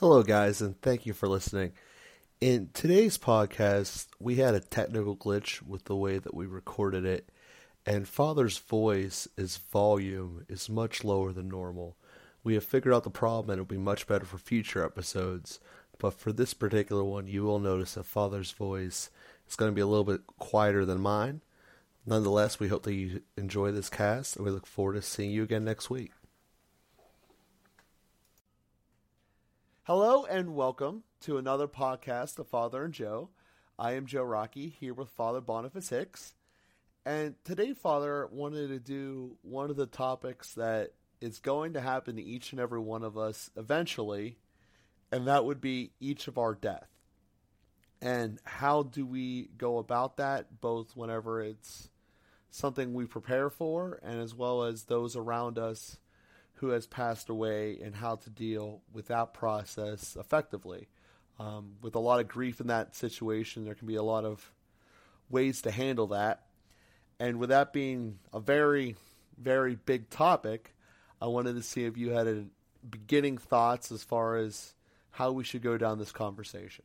Hello, guys, and thank you for listening. In today's podcast, we had a technical glitch with the way that we recorded it, and Father's voice, his volume, is much lower than normal. We have figured out the problem, and it'll be much better for future episodes. But for this particular one, you will notice that Father's voice is going to be a little bit quieter than mine. Nonetheless, we hope that you enjoy this cast, and we look forward to seeing you again next week. Hello and welcome to another podcast of Father and Joe. I am Joe Rockey here with Father Boniface Hicks. And today, Father wanted to do one of the topics that is going to happen to each and every one of us eventually, and that would be each of our death. And how do we go about that, both whenever it's something we prepare for, and as well as those around us who has passed away and how to deal with that process effectively. Um, with a lot of grief in that situation, there can be a lot of ways to handle that. And with that being a very, very big topic, I wanted to see if you had a beginning thoughts as far as how we should go down this conversation.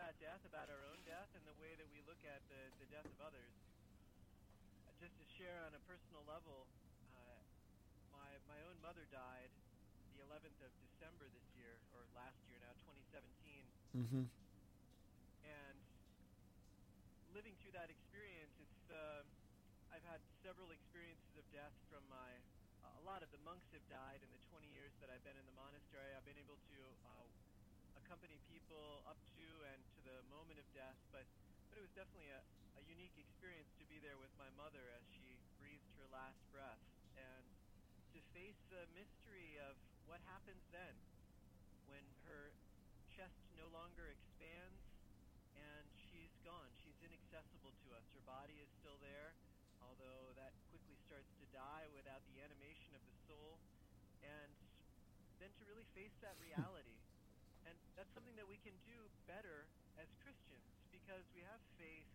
about death, about our own death, and the way that we look at the, the death of others. Uh, just to share on a personal level, uh, my my own mother died the 11th of December this year, or last year now, 2017. Mm-hmm. And living through that experience, it's uh, I've had several experiences of death from my. A lot of the monks have died in the 20 years that I've been in the monastery. I've been able to uh, accompany people up to and to the moment of death, but but it was definitely a, a unique experience to be there with my mother as she her last breath and to face the mystery of what happens then when her chest no longer expands and she's gone. She's inaccessible to us. Her body is still there, although that quickly starts to die without the animation of the soul. And then to really face that reality and that's something that we can do better as Christians because we have faith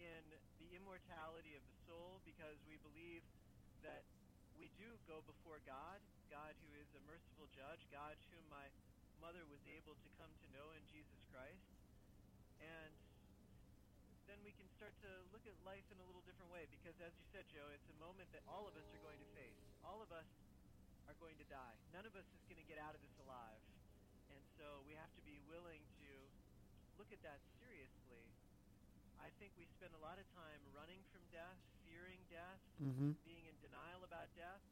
in the immortality of the soul because we believe that we do go before God, God who is a merciful judge, God whom my mother was able to come to know in Jesus Christ. And then we can start to look at life in a little different way because as you said, Joe, it's a moment that all of us are going to face. All of us are going to die. None of us is going to get out of this alive And so we have to be willing to look at that seriously. I think we spend a lot of time running from death, death, mm-hmm. being in denial about death,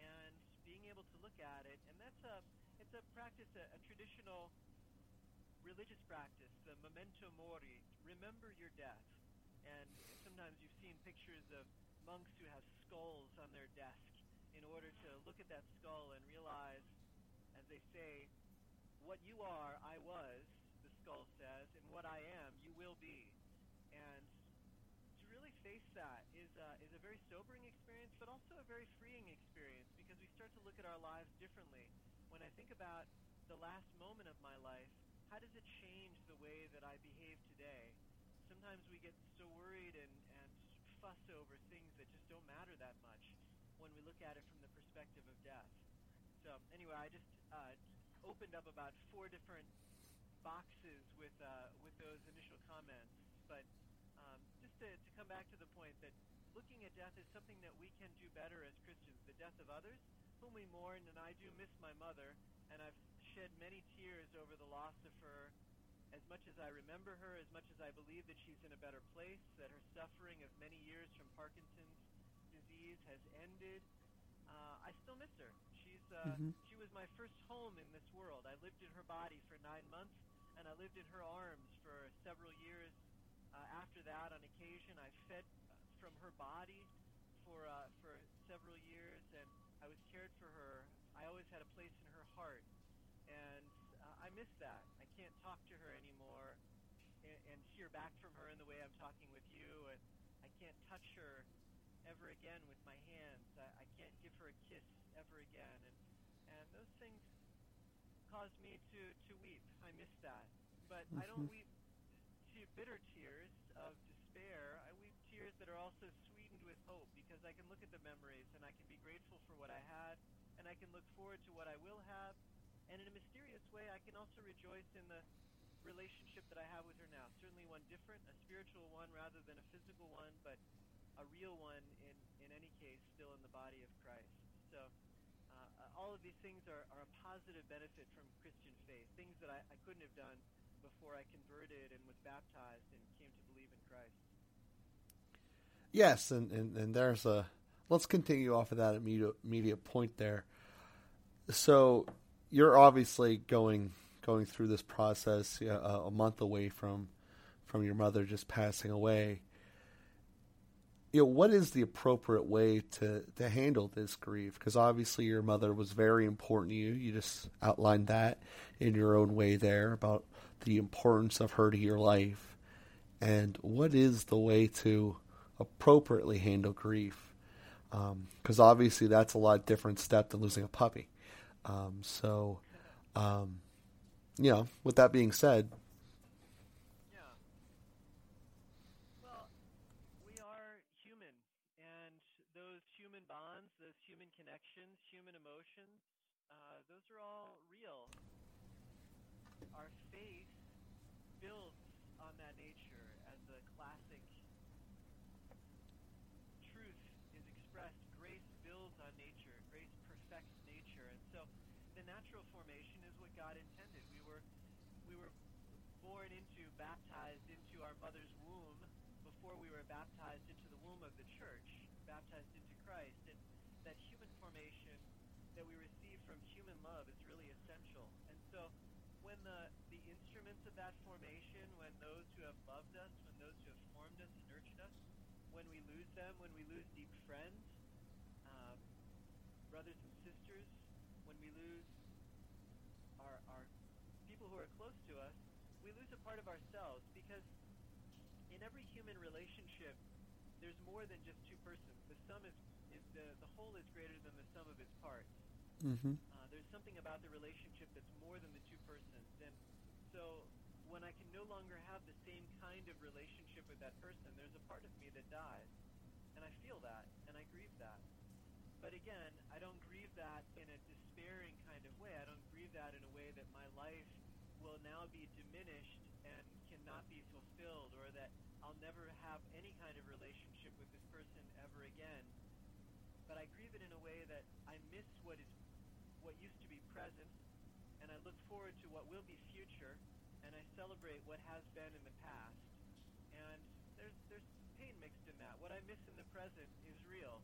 and being able to look at it. And that's a it's a practice, a, a traditional religious practice, the memento mori. Remember your death. And sometimes you've seen pictures of monks who have skulls on their desk in order to look at that skull and realize, as they say, what you are, I was, the skull says, and what I am, you will be. And to really face that is, uh, is a very sobering experience, but also very freeing experience because we start to look at our lives differently. When I think about the last moment of my life, how does it change the way that I behave today? Sometimes we get so worried and, and fuss over things that just don't matter that much when we look at it from the perspective of death. So anyway, I just uh, opened up about four different boxes with uh, with those initial comments. But um, just to, to come back to the point that looking at death is something that we can do better as Christians. The death of others, whom we mourn, and I do miss my mother, and I've shed many tears over the loss of her. As much as I remember her, as much as I believe that she's in a better place, that her suffering of many years from Parkinson's disease has ended, uh, I still miss her. She's uh, mm-hmm. she was my first home in this world. I lived in her body for nine months, and I lived in her arms for several years. Uh, after that, on occasion, I fed from her body for uh, for several years, and I was cared for her. I always had a place in her heart, and uh, I miss that. I can't talk to her anymore and, and hear back from her in the way I'm talking with you, and I can't touch her ever again with my hands. I, I can't give her a kiss ever again. And, and those things caused me to, to weep. I miss that. But I don't weep te- bitter tears of despair. I weep tears that are also sweetened with hope because I can look at the memories and I can be grateful for what I had and I can look forward to what I will have. And in a mysterious way, I can also rejoice in the relationship that I have with her now. Certainly one different, a spiritual one rather than a physical one, but a real one in, in any case, still in the body of Christ. So uh, all of these things are, are a positive benefit from Christian faith, things that I, I couldn't have done before I converted and was baptized and came to believe in Christ. Yes, and, and, and there's a let's continue off of that immediate immediate point there. So you're obviously going going through this process uh, a month away from from your mother just passing away. You know, what is the appropriate way to, to handle this grief? Because obviously your mother was very important to you. You just outlined that in your own way there about the importance of her to your life. And what is the way to appropriately handle grief? Because um, obviously that's a lot different step than losing a puppy. Um, so, um, you know, with that being said, yeah. Well, we are human, and those human bonds, those human connections, human emotions, uh, those are all real. Our faith builds on that nature as the classic truth is expressed. Grace builds on nature. Grace perfects nature, and so the natural formation is what God intended. We were we were born into, baptized into our mother's womb before we were baptized into the womb of the church, baptized into Christ. And that human formation that we receive from human love is really essential. And so when the, the instruments of that formation, when those who have loved us, when those who have formed us and nurtured us, when we lose them, when we lose deep friends, uh, brothers and sisters, when we lose our, our people who are close to us, we lose a part of ourselves because in every human relationship, there's more than just two persons. The sum is, is the, the whole is greater than the sum of its parts. Mm-hmm. Uh, there's something about the relationship that's more than the two persons. And so when I can no longer have the same kind of relationship with that person, there's a part of me that dies. And I feel that, and I grieve that. But again, I don't grieve that in a despairing kind of way. I don't grieve that in a way that my life will now be diminished cannot be fulfilled, or that I'll never have any kind of relationship with this person ever again. But I grieve it in a way that I miss what is what used to be present, and I look forward to what will be future, and I celebrate what has been in the past. And there's there's pain mixed in that. What I miss in the present is real,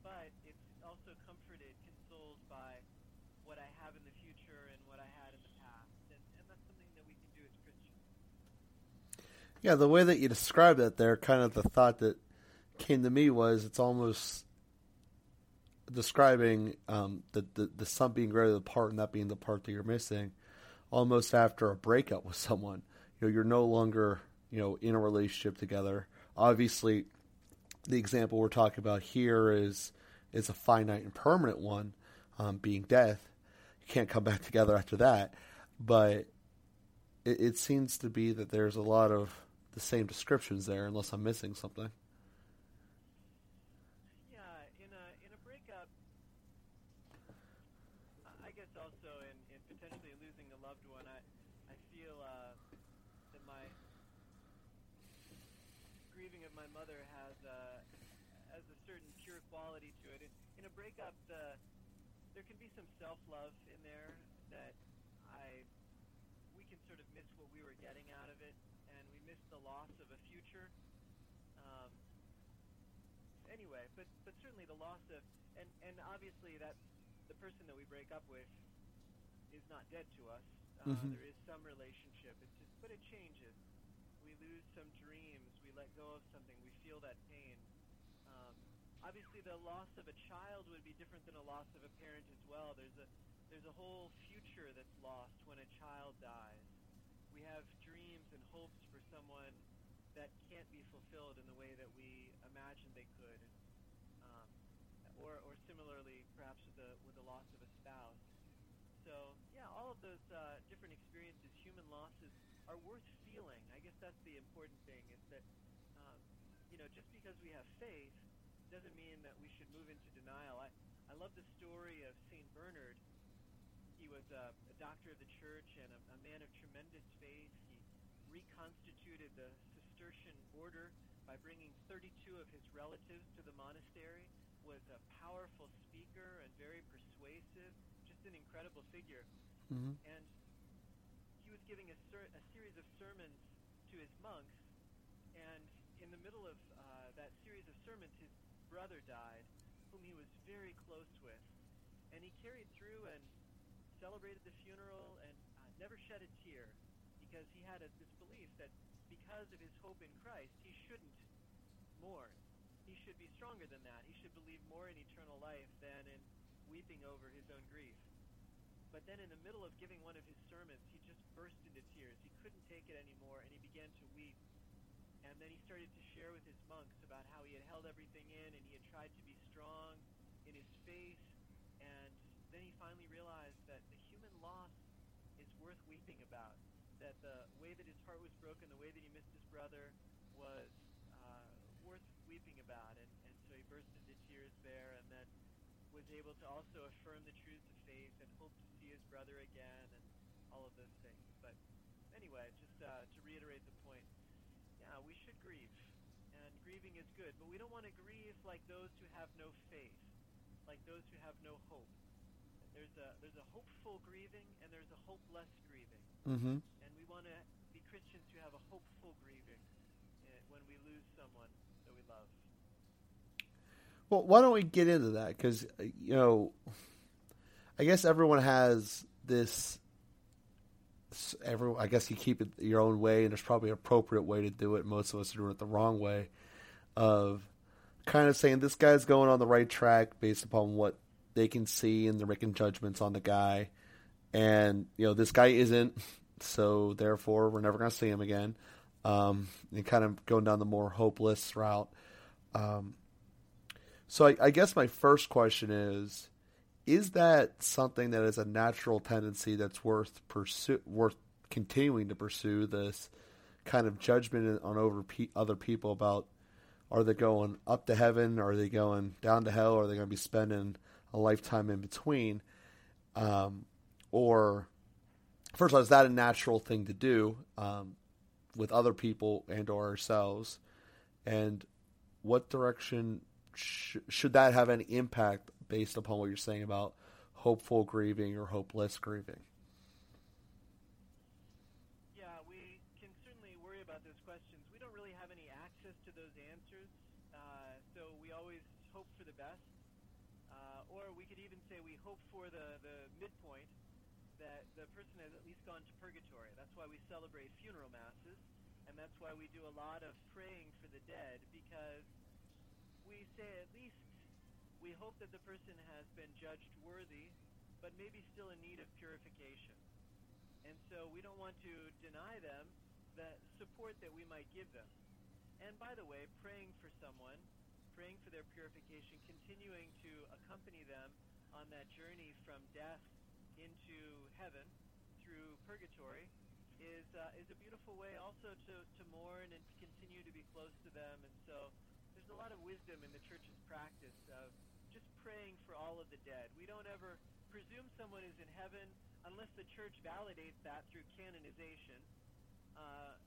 but it's also comforted, consoled by what I have in the future and what I had in the past. And, and that's something that we can do as Christians. Yeah, the way that you described it there, kind of the thought that came to me was it's almost describing um, the, the the sum being greater than the part and that being the part that you're missing, almost after a breakup with someone. You know, you're no longer you know in a relationship together. Obviously, the example we're talking about here is is a finite and permanent one, um, being death. You can't come back together after that, but it, it seems to be that there's a lot of the same descriptions there, unless I'm missing something. Yeah, in a in a breakup, I guess also in, in potentially losing a loved one, I I feel uh, that my grieving of my mother has uh, has a certain pure quality to it. In, in a breakup, the there can be some self love in there that I we can sort of miss what we were getting out of it, and we miss the loss of a future. Um, anyway, but but certainly the loss of and and obviously that the person that we break up with is not dead to us. Uh, Mhm. There is some relationship. It's just but it changes. We lose some dreams. We let go of something. We feel that pain. Um, obviously, the loss of a child would be different than a loss of a parent as well. There's a there's a whole future that's lost when a child dies. We have dreams and hopes for someone that can't be fulfilled in the way that we imagined they could. Um, or, or similarly, perhaps with the with the loss of a spouse. So yeah, all of those uh, different experiences, human losses, are worth feeling. I guess that's the important thing. Is that um, you know just because we have faith doesn't mean that we should move into denial. I I love the story of Saint Bernard. He was a, a doctor of the church and a, a man of tremendous faith. He reconstituted the Cistercian order by bringing 32 of his relatives to the monastery. Was a powerful speaker and very persuasive. Just an incredible figure. Mm-hmm. And he was giving a, ser- a series of sermons to his monks. And in the middle of uh, that series of sermons, his brother died, whom he was very close with. And he carried through and celebrated the funeral and uh, never shed a tear because he had a, this belief that because of his hope in Christ, he shouldn't mourn. Should be stronger than that. He should believe more in eternal life than in weeping over his own grief. But then in the middle of giving one of his sermons, he just burst into tears. He couldn't take it anymore, and he began to weep. And then he started to share with his monks about how he had held everything in and he had tried to be strong in his faith. And then he finally realized that the human loss is worth weeping about. That the way that his heart was broken, the way that he missed his brother, was uh, worth weeping about. And, and so he burst into tears there and then was able to also affirm the truths of faith and hope to see his brother again and all of those things. But anyway, just uh, to reiterate the point, yeah, we should grieve, and grieving is good, but we don't want to grieve like those who have no faith, like those who have no hope. There's a there's a hopeful grieving and there's a hopeless grieving, Mm-hmm. and we want to be Christians who have a hopeful grieving eh, when we lose someone that we love. Well, why don't we get into that? Because you know, I guess everyone has this. Every, I guess you keep it your own way, and there's probably an appropriate way to do it. Most of us are doing it the wrong way, of kind of saying this guy's going on the right track based upon what they can see, and they're making judgments on the guy, and you know this guy isn't, so therefore we're never going to see him again, um, and kind of going down the more hopeless route. Um, so I, I guess my first question is: Is that something that is a natural tendency that's worth pursue, worth continuing to pursue? This kind of judgment on over pe- other people about are they going up to heaven, are they going down to hell, are they going to be spending a lifetime in between? Um, or first of all, is that a natural thing to do um, with other people and or ourselves? And what direction sh- should that have any impact based upon what you're saying about hopeful grieving or hopeless grieving? Yeah, we can certainly worry about those questions. We don't really have any access to those answers, uh, so we always hope for the best. Uh, or we could even say we hope for the, the midpoint that the person has at least gone to purgatory. That's why we celebrate funeral masses, and that's why we do a lot of praying for the dead, because we say at least we hope that the person has been judged worthy, but maybe still in need of purification. And so we don't want to deny them the support that we might give them. And by the way, praying for someone, praying for their purification, continuing to accompany them on that journey from death into heaven through purgatory is uh, is a beautiful way also to, to mourn and to continue to be close to them. And so a lot of wisdom in the church's practice of just praying for all of the dead. We don't ever presume someone is in heaven unless the church validates that through canonization. Uh,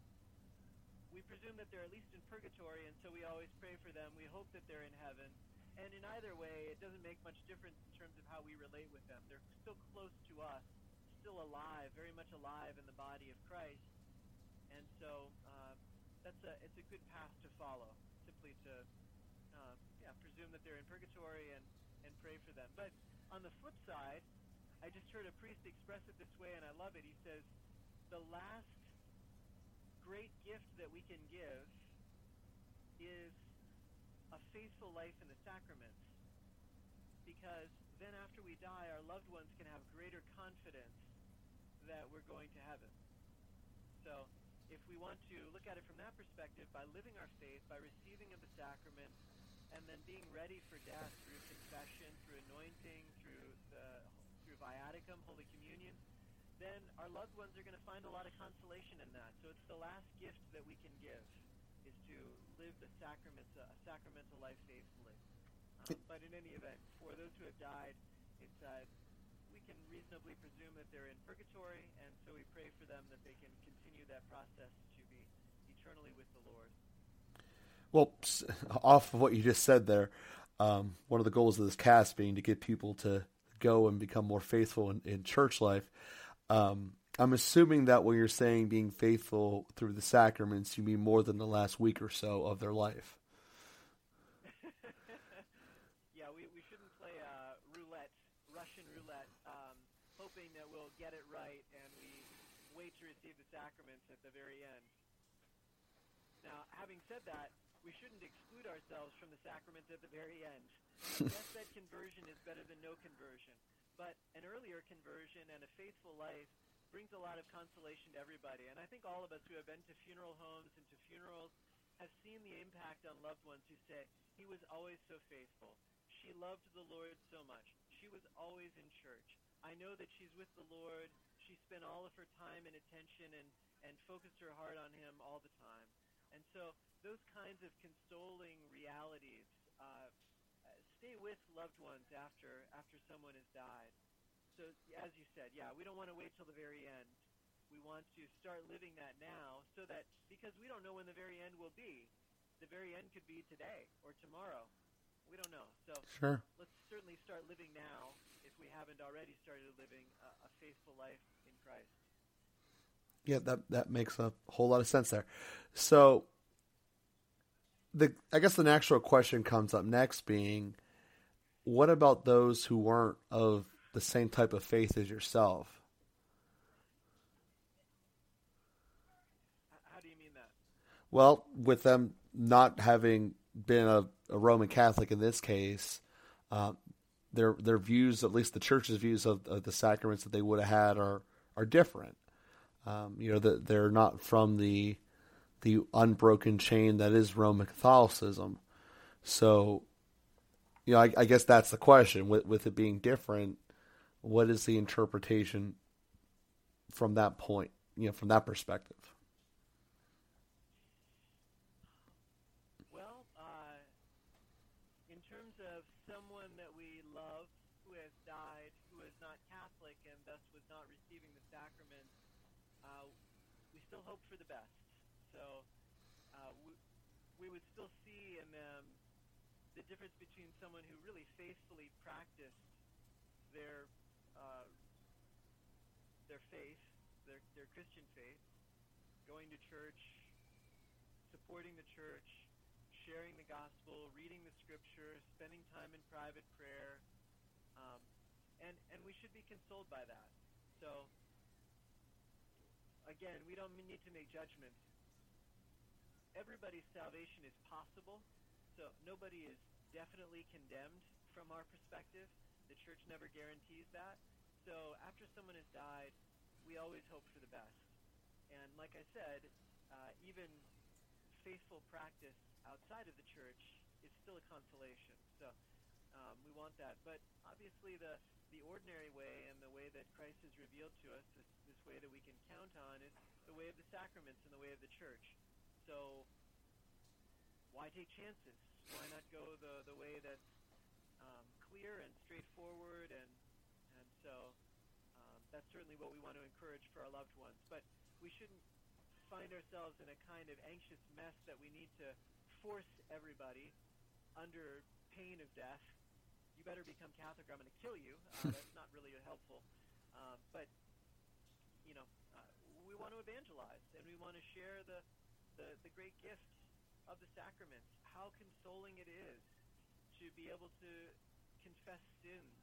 we presume that they're at least in purgatory, and so we always pray for them. We hope that they're in heaven. And in either way, it doesn't make much difference in terms of how we relate with them. They're still close to us, still alive, very much alive in the body of Christ. And so uh, that's a it's a good path to follow. Simply to uh, yeah presume that they're in purgatory and and pray for them. But on the flip side, I just heard a priest express it this way, and I love it. He says, "The last great gift that we can give is a faithful life in the sacraments. Because then after we die, our loved ones can have greater confidence that we're going to heaven. So if we want to look at it from that perspective, by living our faith, by receiving of the sacraments, and then being ready for death through confession, through anointing, through the through viaticum, Holy Communion, then our loved ones are going to find a lot of consolation in that. So it's the last gift that we can give is to live the sacraments, a sacramental life faithfully. Um, but in any event, for those who have died, it's uh, can reasonably presume that they're in purgatory, and so we pray for them that they can continue that process to be eternally with the Lord. Well, off of what you just said there, um, one of the goals of this cast being to get people to go and become more faithful in, in church life. Um, I'm assuming that when you're saying being faithful through the sacraments, you mean more than the last week or so of their life. yeah, we, we shouldn't play uh, roulette, Russian roulette, um, hoping that we'll get it right and we wait to receive the sacraments at the very end. Now, having said that, we shouldn't exclude ourselves from the sacrament at the very end. yes, that conversion is better than no conversion, but an earlier conversion and a faithful life brings a lot of consolation to everybody. And I think all of us who have been to funeral homes and to funerals have seen the impact on loved ones who say, he was always so faithful. She loved the Lord so much. She was always in church. I know that she's with the Lord. She spent all of her time and attention and, and focused her heart on him all the time. And so those kinds of consoling realities uh, stay with loved ones after, after someone has died. So as you said, yeah, we don't want to wait till the very end. We want to start living that now so that because we don't know when the very end will be. The very end could be today or tomorrow. We don't know. So sure. let's certainly start living now if we haven't already started living a, a faithful life in Christ. Yeah, that that makes a whole lot of sense there. So the I guess the natural question comes up next being what about those who weren't of the same type of faith as yourself. How do you mean that? Well, with them not having been a, a Roman Catholic in this case, uh, their their views, at least the church's views of, of, the sacraments that they would have had, are are different. Um, you know that they're not from the the unbroken chain that is Roman Catholicism. So, you know, I, I guess that's the question. With with it being different, what is the interpretation from that point, you know, from that perspective? Well, uh, in terms of someone that we love who has died, who is not Catholic and thus was not receiving the sacraments, uh, we still hope for the best. So uh, we, we would still see in them the difference between someone who really faithfully practiced their uh, their faith, their, their Christian faith, going to church, supporting the church, sharing the gospel, reading the scripture, spending time in private prayer, um, and and we should be consoled by that. So again, we don't need to make judgments. Everybody's salvation is possible, so nobody is definitely condemned from our perspective. The church never guarantees that. So after someone has died, we always hope for the best. And like I said, uh, even faithful practice outside of the church is still a consolation. So um, we want that. But obviously, the the ordinary way and the way that Christ has revealed to us, this, this way that we can count on, is the way of the sacraments and the way of the church. So why take chances? Why not go the the way that's um, clear and straightforward, and and so um, that's certainly what we want to encourage for our loved ones. But we shouldn't find ourselves in a kind of anxious mess that we need to force everybody under pain of death. You better become Catholic, or I'm going to kill you. Uh, that's not really helpful. Uh, but you know, uh, we want to evangelize, and we want to share the, the the great gift sacraments. How consoling it is to be able to confess sins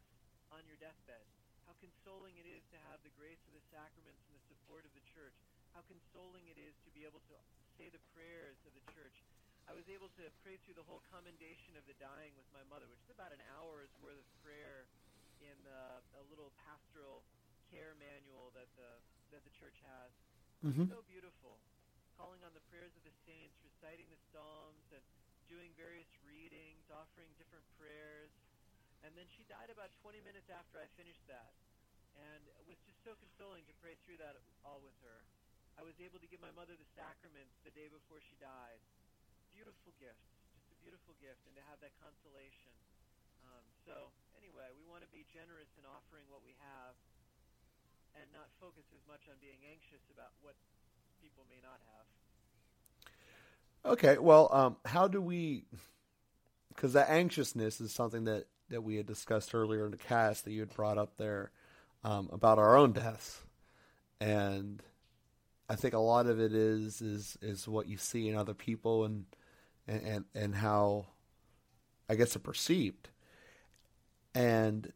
on your deathbed. How consoling it is to have the grace of the sacraments and the support of the church. How consoling it is to be able to say the prayers of the church. I was able to pray through the whole commendation of the dying with my mother, which is about an hour's worth of prayer in the, a little pastoral care manual that the that the church has. Mm-hmm. So beautiful, calling on the prayers of the saints, reciting the psalms, and doing various readings, offering different prayers. And then she died about 20 minutes after I finished that. and it was just so consoling to pray through that all with her. I was able to give my mother the sacraments the day before she died. Beautiful gift, just a beautiful gift, and to have that consolation. Um, so anyway, we want to be generous in offering what we have, and not focus as much on being anxious about what people may not have. Okay, well, um, how do we? Because that anxiousness is something that that we had discussed earlier in the cast that you had brought up there um, about our own deaths, and I think a lot of it is is is what you see in other people and and and how I guess it's perceived, and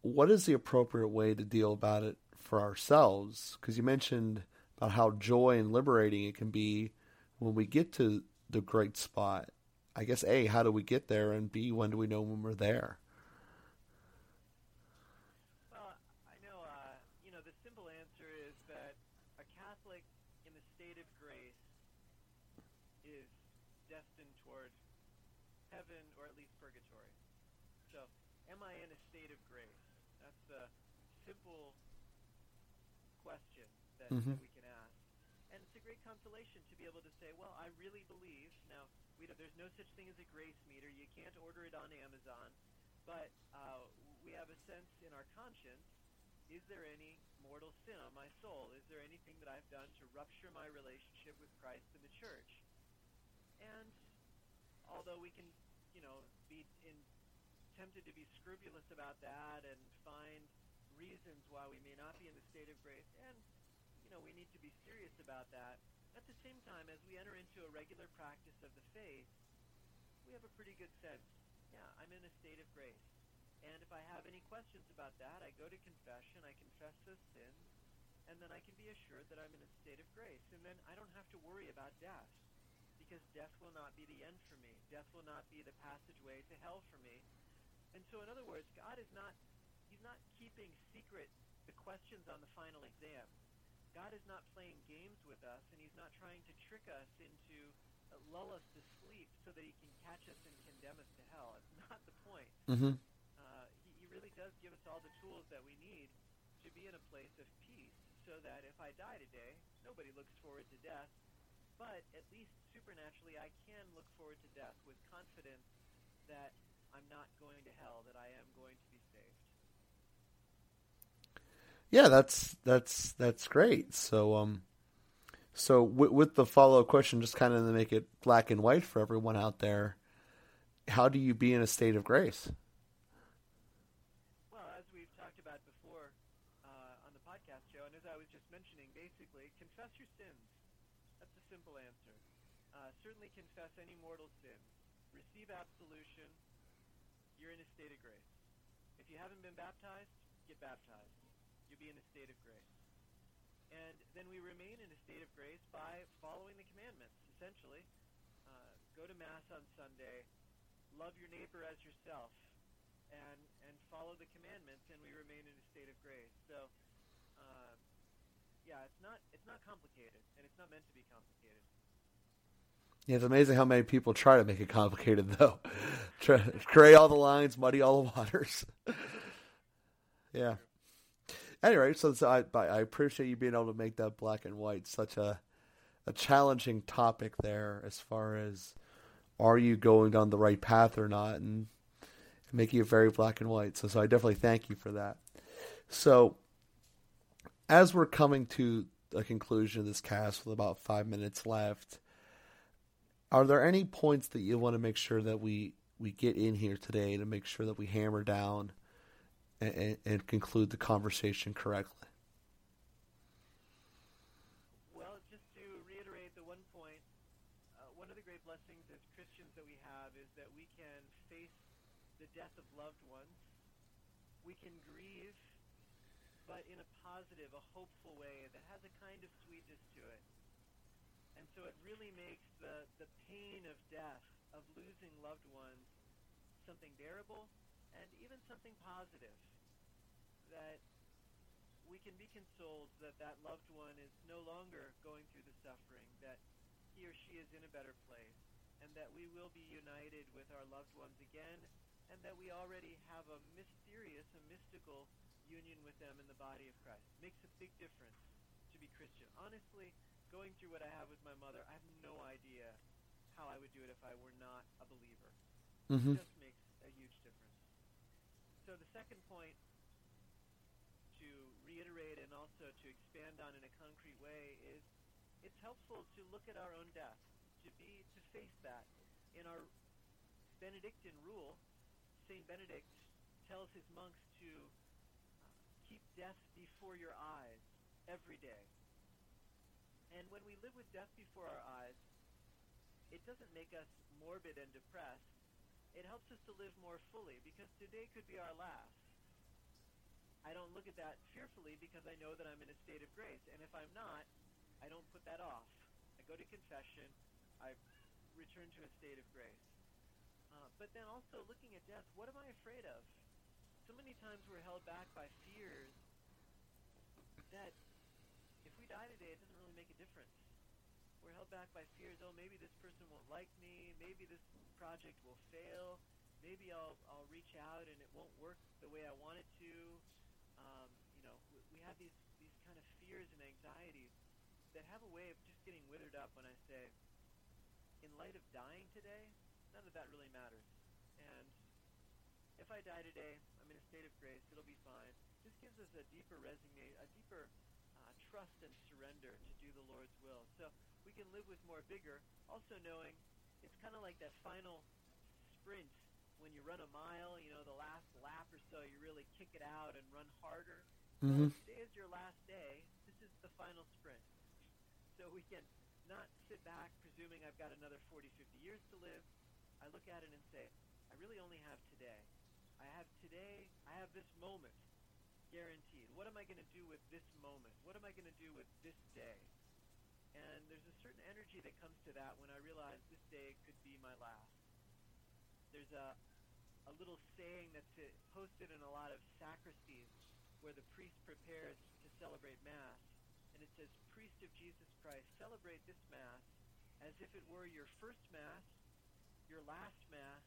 what is the appropriate way to deal about it for ourselves? Because you mentioned about how joy and liberating it can be when we get to the great spot. I guess A, how do we get there? And B, when do we know when we're there? Well, I know, uh, you know, the simple answer is that a Catholic in the state of grace is destined toward heaven or at least purgatory. So, am I in a state of grace? That's the simple question that, Mhm. that we can ask. And it's a great consolation to be able to say, well, I really believe. Now, we don't, there's no such thing as a grace meter. You can't order it on Amazon. But uh, we have a sense in our conscience is there any mortal sin on my soul? Is there anything that I've done to rupture my relationship with Christ and the church? And although we can, you know, be in, tempted to be scrupulous about that and find reasons why we may not be in the state of grace, and, you know, we need to be serious about that. At the same time, as we enter into a regular practice of the faith, we have a pretty good sense. Yeah, I'm in a state of grace. And if I have any questions about that, I go to confession, I confess those sins, and then I can be assured that I'm in a state of grace. And then I don't have to worry about death, because death will not be the end for me. Death will not be the passageway to hell for me. And so, in other words, God is not, He's not keeping secret the questions on the final exam. God is not playing games with us, and He's not trying to trick us into uh, lull us to sleep so that He can catch us and condemn us to hell. It's not the point Mm-hmm. uh, he, he really does give us all the tools that we need to be in a place of peace so that if I die today, nobody looks forward to death, but at least supernaturally I can look forward to death with confidence that I'm not going to hell, that I am going to be saved. Yeah, that's that's that's great. So, um, so with, with the follow up question, just kind of to make it black and white for everyone out there, how do you be in a state of grace? Well, as we've talked about before uh, on the podcast show, and as I was just mentioning, basically, confess your sins. That's the simple answer. Uh, certainly confess any mortal sin. Receive absolution. You're in a state of grace. If you haven't been baptized, get baptized. You'll be in a state of grace. And then we remain in a state of grace by following the commandments, essentially. Uh, go to Mass on Sunday. Love your neighbor as yourself and and follow the commandments, and we remain in a state of grace. So, uh, yeah, it's not it's not complicated, and it's not meant to be complicated. Yeah, it's amazing how many people try to make it complicated, though. try, gray all the lines, muddy all the waters. yeah. Anyway, so, so I I appreciate you being able to make that black and white such a a challenging topic there as far as are you going down the right path or not, and making it very black and white. So, so I definitely thank you for that. So, as we're coming to a conclusion of this cast with about five minutes left, are there any points that you want to make sure that we we get in here today to make sure that we hammer down and, conclude the conversation correctly? Well, just to reiterate the one point, uh, one of the great blessings as Christians that we have is that we can face the death of loved ones. We can grieve, but in a positive, a hopeful way that has a kind of sweetness to it. And so it really makes the, the pain of death, of losing loved ones, something bearable and even something positive. That we can be consoled that that loved one is no longer going through the suffering, that he or she is in a better place, and that we will be united with our loved ones again, and that we already have a mysterious, a mystical union with them in the body of Christ. Makes a big difference to be Christian. Honestly, going through what I have with my mother, I have no idea how I would do it if I were not a believer. Mm-hmm. Just makes a huge difference. So the second point to reiterate and also to expand on in a concrete way is it's helpful to look at our own death, to be to face that. In our Benedictine rule, Saint Benedict tells his monks to uh, keep death before your eyes every day. And when we live with death before our eyes, it doesn't make us morbid and depressed. It helps us to live more fully because today could be our last. I don't look at that fearfully because I know that I'm in a state of grace. And if I'm not, I don't put that off. I go to confession. I return to a state of grace. Uh, but then also looking at death, what am I afraid of? So many times we're held back by fears that if we die today, it doesn't really make a difference. We're held back by fears. Oh, maybe this person won't like me. Maybe this project will fail. Maybe I'll I'll reach out and it won't work the way I want it to. Um, you know, we, have these these kind of fears and anxieties that have a way of just getting withered up when I say, in light of dying today, none of that really matters. And if I die today, I'm in a state of grace. It'll be fine. This gives us a deeper resignation, a deeper uh, trust and surrender to do the Lord's will. So we can live with more vigor, also knowing it's kind of like that final sprint when you run a mile. You know, the last lap or so, you really kick it out and run harder. Mm-hmm. Well, today is your last day. This is the final sprint. So we can not sit back presuming I've got another 40, 50 years to live. I look at it and say, I really only have today. I have today, I have this moment guaranteed. What am I going to do with this moment? What am I going to do with this day? And there's a certain energy that comes to that when I realize this day could be my last. There's a, a little saying that's posted in a lot of sacristies where the priest prepares to celebrate Mass. And it says, Priest of Jesus Christ, celebrate this Mass as if it were your first Mass, your last Mass,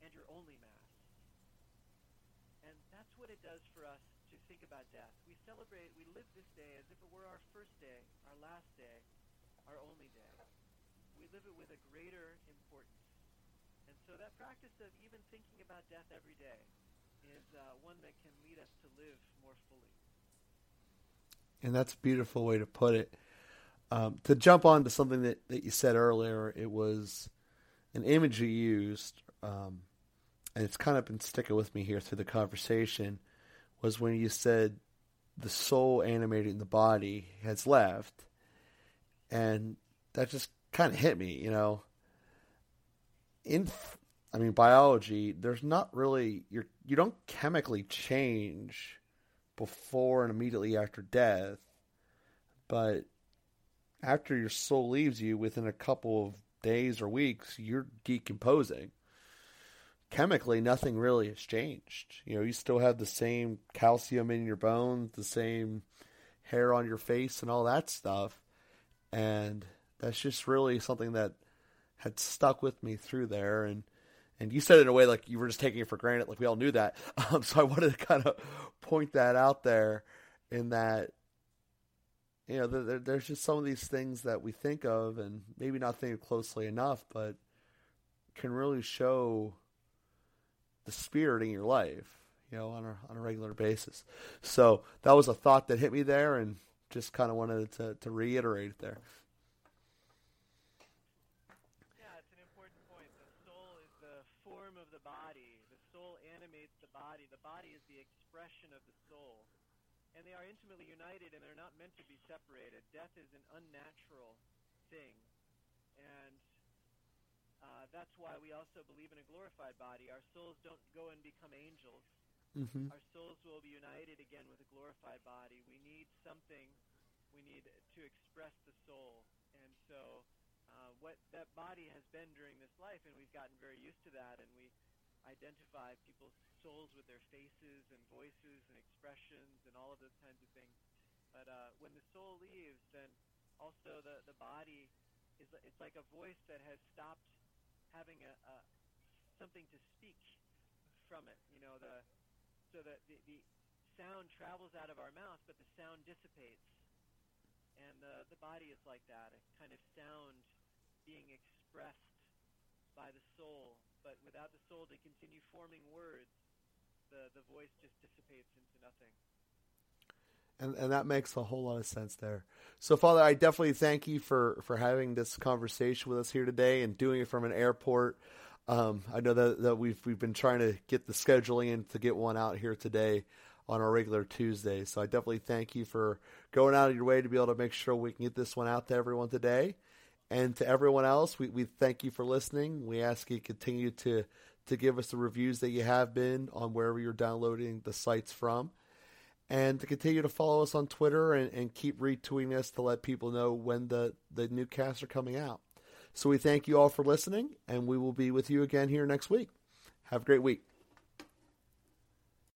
and your only Mass. And that's what it does for us to think about death. We celebrate, we live this day as if it were our first day, our last day, our only day. We live it with a greater importance. And so that practice of even thinking about death every day is uh, one that can lead us to live more fully. And that's a beautiful way to put it. Um, to jump on to something that, that you said earlier, it was an image you used, um, and it's kind of been sticking with me here through the conversation, was when you said the soul animating the body has left. And that just kind of hit me, you know. In, I mean, biology, there's not really, you're, you don't chemically change before and immediately after death, but after your soul leaves you within a couple of days or weeks, you're decomposing. Chemically, nothing really has changed. You know, you still have the same calcium in your bones, the same hair on your face, and all that stuff. And that's just really something that had stuck with me through there. And and you said it in a way like you were just taking it for granted, like we all knew that. Um, so I wanted to kind of point that out there, in that you know there, there's just some of these things that we think of and maybe not think closely enough, but can really show the spirit in your life, you know, on a on a regular basis. So that was a thought that hit me there, and just kind of wanted to to reiterate it there. Yeah, it's an important point. The soul is the form of the body. The soul animates the body. The body is the expression of the soul. And they are intimately united and they're not meant to be separated. Death is an unnatural thing. And uh, that's why we also believe in a glorified body. Our souls don't go and become angels. Mm-hmm. Our souls will be united again with a glorified body. We need something. We need to express the soul. And so uh, what that body has been during this life, and we've gotten very used to that, and we identify people's souls with their faces and voices and expressions and all of those kinds of things. But uh, when the soul leaves, then also the, the body is it's like a voice that has stopped having a, a something to speak from it. You know, the so that the, the sound travels out of our mouth, but the sound dissipates. And the, the body is like that, a kind of sound being expressed by the soul. But without the soul to continue forming words, the, the voice just dissipates into nothing. And, and that makes a whole lot of sense there. So, Father, I definitely thank you for, for having this conversation with us here today and doing it from an airport. Um, I know that, that we've we've been trying to get the scheduling in to get one out here today on our regular Tuesday. So I definitely thank you for going out of your way to be able to make sure we can get this one out to everyone today. And to everyone else, we, we thank you for listening. We ask you to continue to to give us the reviews that you have been on wherever you're downloading the sites from. And to continue to follow us on Twitter and, and keep retweeting us to let people know when the, the new casts are coming out. So we thank you all for listening, and we will be with you again here next week. Have a great week.